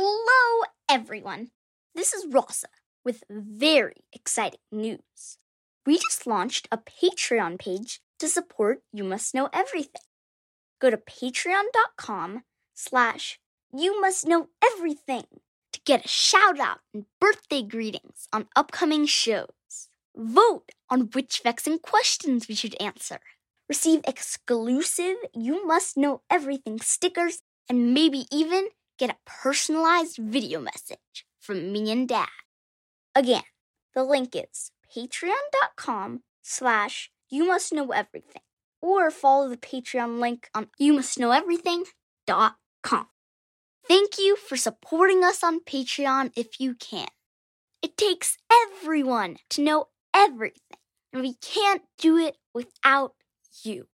Hello, everyone. This is Rasa with very exciting news. We just launched a Patreon page to support You Must Know Everything. Go to patreon.com slash You Must Know Everything to get a shout out and birthday greetings on upcoming shows. Vote on which vexing questions we should answer. Receive exclusive You Must Know Everything stickers and maybe even get a personalized video message from me and dad. Again, the link is patreon.com slash you must know everything or follow the Patreon link on you must know everything.com. Thank you for supporting us on Patreon if you can. It takes everyone to know everything, and we can't do it without you.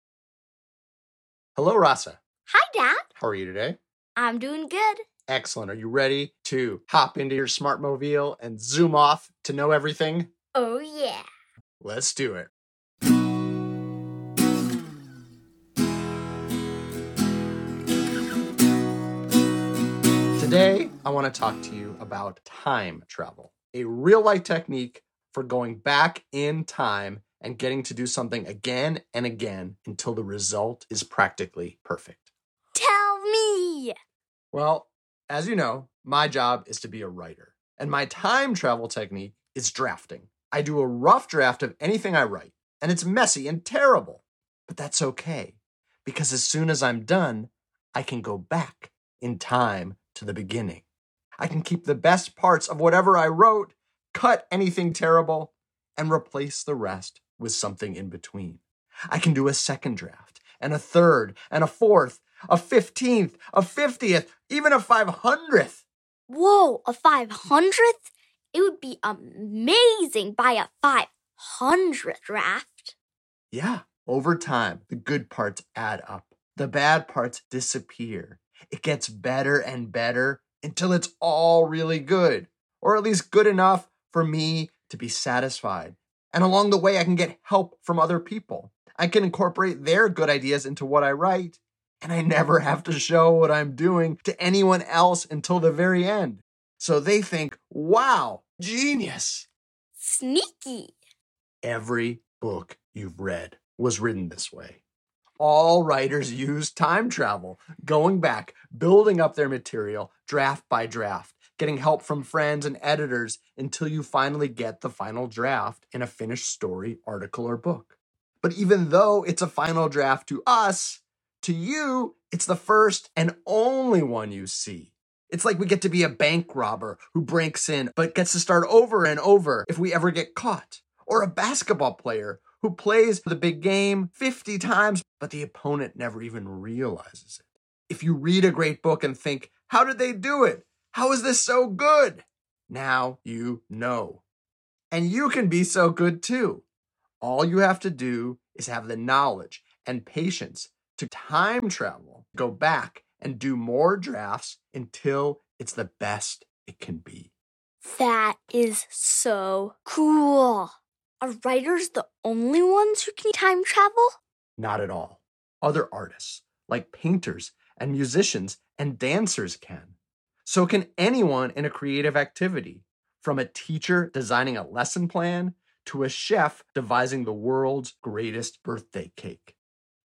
Hello, Rasa. Hi, Dad. How are you today? I'm doing good. Excellent. Are you ready to hop into your smart mobile and zoom off to know everything? Oh, yeah. Let's do it. Today, I want to talk to you about time travel, a real life technique for going back in time and getting to do something again and again until the result is practically perfect. Well, as you know, my job is to be a writer, and my time travel technique is drafting. I do a rough draft of anything I write, and it's messy and terrible, but that's okay because as soon as I'm done, I can go back in time to the beginning. I can keep the best parts of whatever I wrote, cut anything terrible, and replace the rest with something in between. I can do a second draft, and a third, and a fourth, a fifteenth, a fiftieth, even a five hundredth. Whoa, a 500th? It would be amazing by a 500 draft. Yeah, over time, the good parts add up. The bad parts disappear. It gets better and better until it's all really good, or at least good enough for me to be satisfied. And along the way, I can get help from other people. I can incorporate their good ideas into what I write, and I never have to show what I'm doing to anyone else until the very end. So they think, wow, genius. Sneaky. Every book you've read was written this way. All writers use time travel, going back, building up their material draft by draft, getting help from friends and editors until you finally get the final draft in a finished story, article, or book. But even though it's a final draft to us, to you, it's the first and only one you see. It's like we get to be a bank robber who breaks in but gets to start over and over if we ever get caught. Or a basketball player who plays the big game 50 times, but the opponent never even realizes it. If you read a great book and think, how did they do it? How is this so good? Now you know. And you can be so good too. All you have to do is have the knowledge and patience to time travel, go back and do more drafts until it's the best it can be. That is so cool. Are writers the only ones who can time travel? Not at all. Other artists, like painters and musicians and dancers, can. So can anyone in a creative activity, from a teacher designing a lesson plan to a chef devising the world's greatest birthday cake.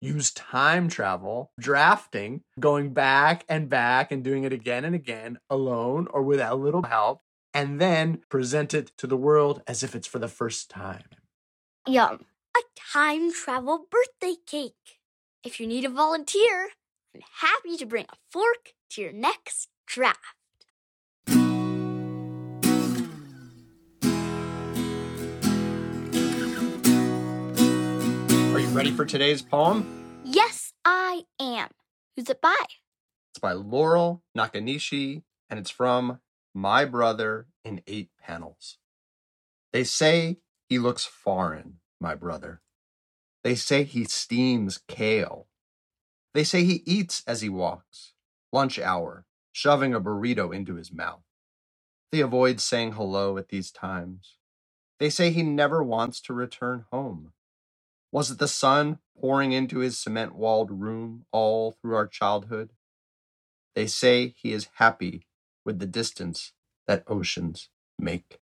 Use time travel, drafting, going back and back and doing it again and again, alone or with a little help, and then present it to the world as if it's for the first time. Yum. A time travel birthday cake. If you need a volunteer, I'm happy to bring a fork to your next draft. Ready for today's poem? Yes, I am. Who's it by? It's by Laurel Nakanishi, and it's from My Brother in Eight Panels. They say he looks foreign, my brother. They say he steams kale. They say he eats as he walks, lunch hour, shoving a burrito into his mouth. They avoid saying hello at these times. They say he never wants to return home. Was it the sun pouring into his cement walled room all through our childhood? They say he is happy with the distance that oceans make.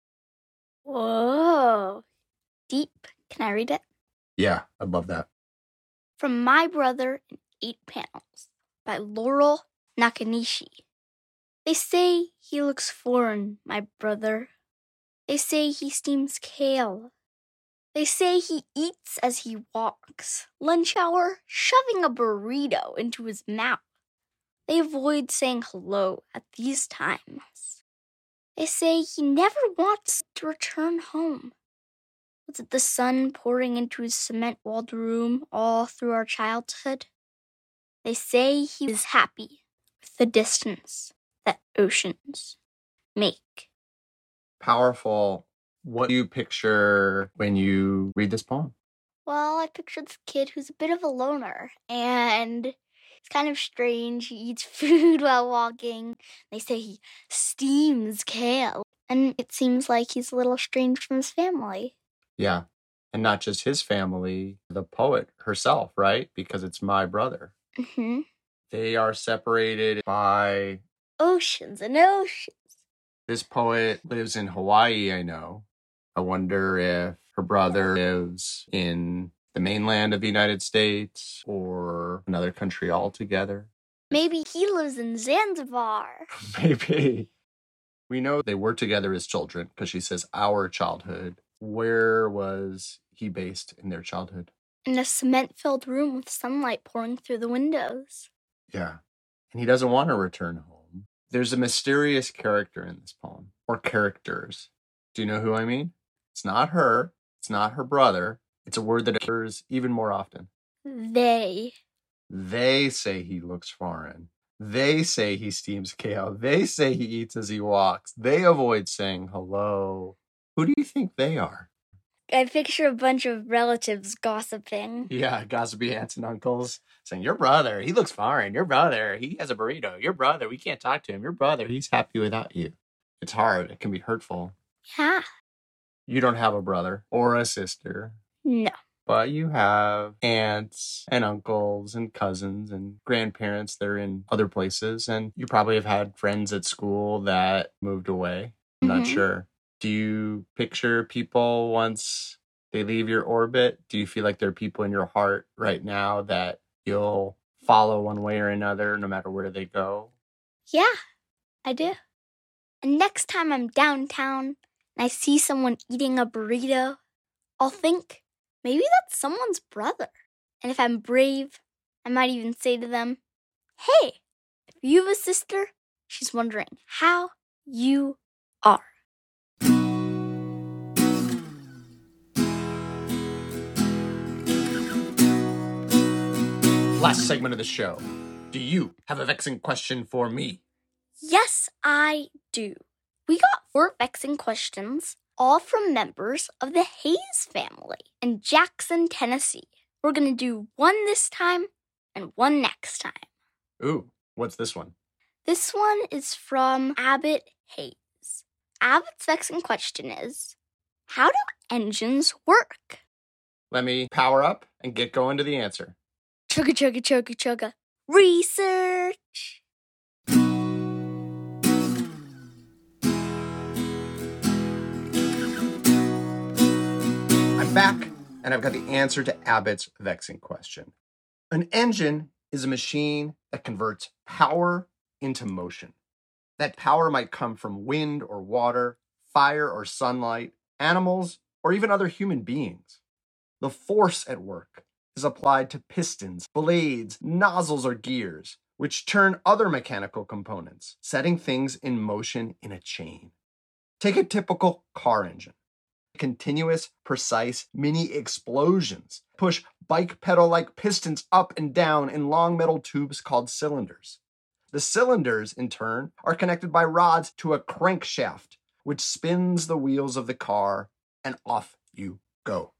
Whoa. Deep. Can I read it? Yeah, I love that. From My Brother in Eight Panels by Laurel Nakanishi. They say he looks foreign, my brother. They say he steams kale. They say he eats as he walks, lunch hour, shoving a burrito into his mouth. They avoid saying hello at these times. They say he never wants to return home. Was it the sun pouring into his cement walled room all through our childhood? They say he was happy with the distance that oceans make. Powerful. What do you picture when you read this poem? Well, I picture this kid who's a bit of a loner and it's kind of strange. He eats food while walking. They say he steams kale. And it seems like he's a little estranged from his family. Yeah. And not just his family, the poet herself, right? Because it's my brother. hmm They are separated by Oceans and oceans. this poet lives in Hawaii, I know. I wonder if her brother lives in the mainland of the United States or another country altogether. Maybe he lives in Zanzibar. Maybe. We know they were together as children because she says our childhood. Where was he based in their childhood? In a cement filled room with sunlight pouring through the windows. Yeah. And he doesn't want to return home. There's a mysterious character in this poem, or characters. Do you know who I mean? It's not her, it's not her brother. It's a word that occurs even more often. They. They say he looks foreign. They say he steams kale. They say he eats as he walks. They avoid saying hello. Who do you think they are? I picture a bunch of relatives gossiping. Yeah, gossipy aunts and uncles saying, Your brother, he looks foreign. Your brother, he has a burrito. Your brother, we can't talk to him. Your brother, he's happy without you. It's hard. It can be hurtful. Yeah. You don't have a brother or a sister, No. but you have aunts and uncles and cousins and grandparents that are in other places. And you probably have had friends at school that moved away. I'm not Mhm. sure. Do you picture people once they leave your orbit? Do you feel like there are people in your heart right now that you'll follow one way or another no matter where they go? Yeah, I do. And next time I'm downtown and I see someone eating a burrito, I'll think maybe that's someone's brother. And if I'm brave, I might even say to them, Hey, if you have a sister, she's wondering how you are. Last segment of the show. Do you have a vexing question for me? Yes, I do. We got four vexing questions, all from members of the Hayes family in Jackson, Tennessee. We're going to do one this time and one next time. Ooh, what's this one? This one is from Abbott Hayes. Abbott's vexing question is How do engines work? Let me power up and get going to the answer. Chugga chugga chugga chugga. Research. Back, and I've got the answer to Abbott's vexing question. An engine is a machine that converts power into motion. That power might come from wind or water, fire or sunlight, animals, or even other human beings. The force at work is applied to pistons, blades, nozzles, or gears, which turn other mechanical components, setting things in motion in a chain. Take a typical car engine continuous, precise mini explosions push bike pedal like pistons up and down in long metal tubes called cylinders. The cylinders, in turn, are connected by rods to a crankshaft, which spins the wheels of the car, and off you go.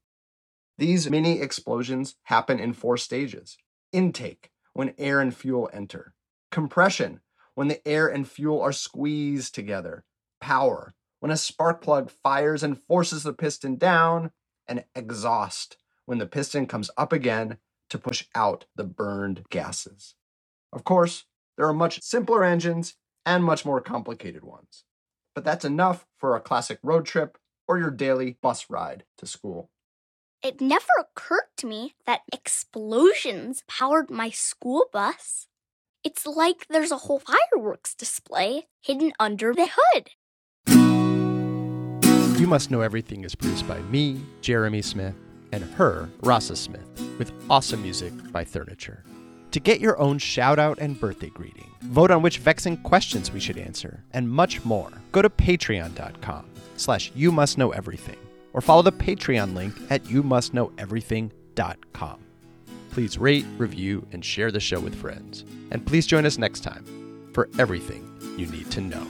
These mini explosions happen in four stages intake, when air and fuel enter, compression, when the air and fuel are squeezed together, power, when a spark plug fires and forces the piston down, and exhaust, when the piston comes up again to push out the burned gases. Of course, there are much simpler engines and much more complicated ones. But that's enough for a classic road trip or your daily bus ride to school. It never occurred to me that explosions powered my school bus. It's like there's a whole fireworks display hidden under the hood. You Must Know Everything is produced by me, Jeremy Smith, and her, Rasa Smith, with awesome music by Furniture. To get your own shout out and birthday greeting, vote on which vexing questions we should answer, and much more, go to patreon.com slash you must know everything or follow the Patreon link at youmustknoweverything.com. Please rate, review, and share the show with friends. And please join us next time for everything you need to know.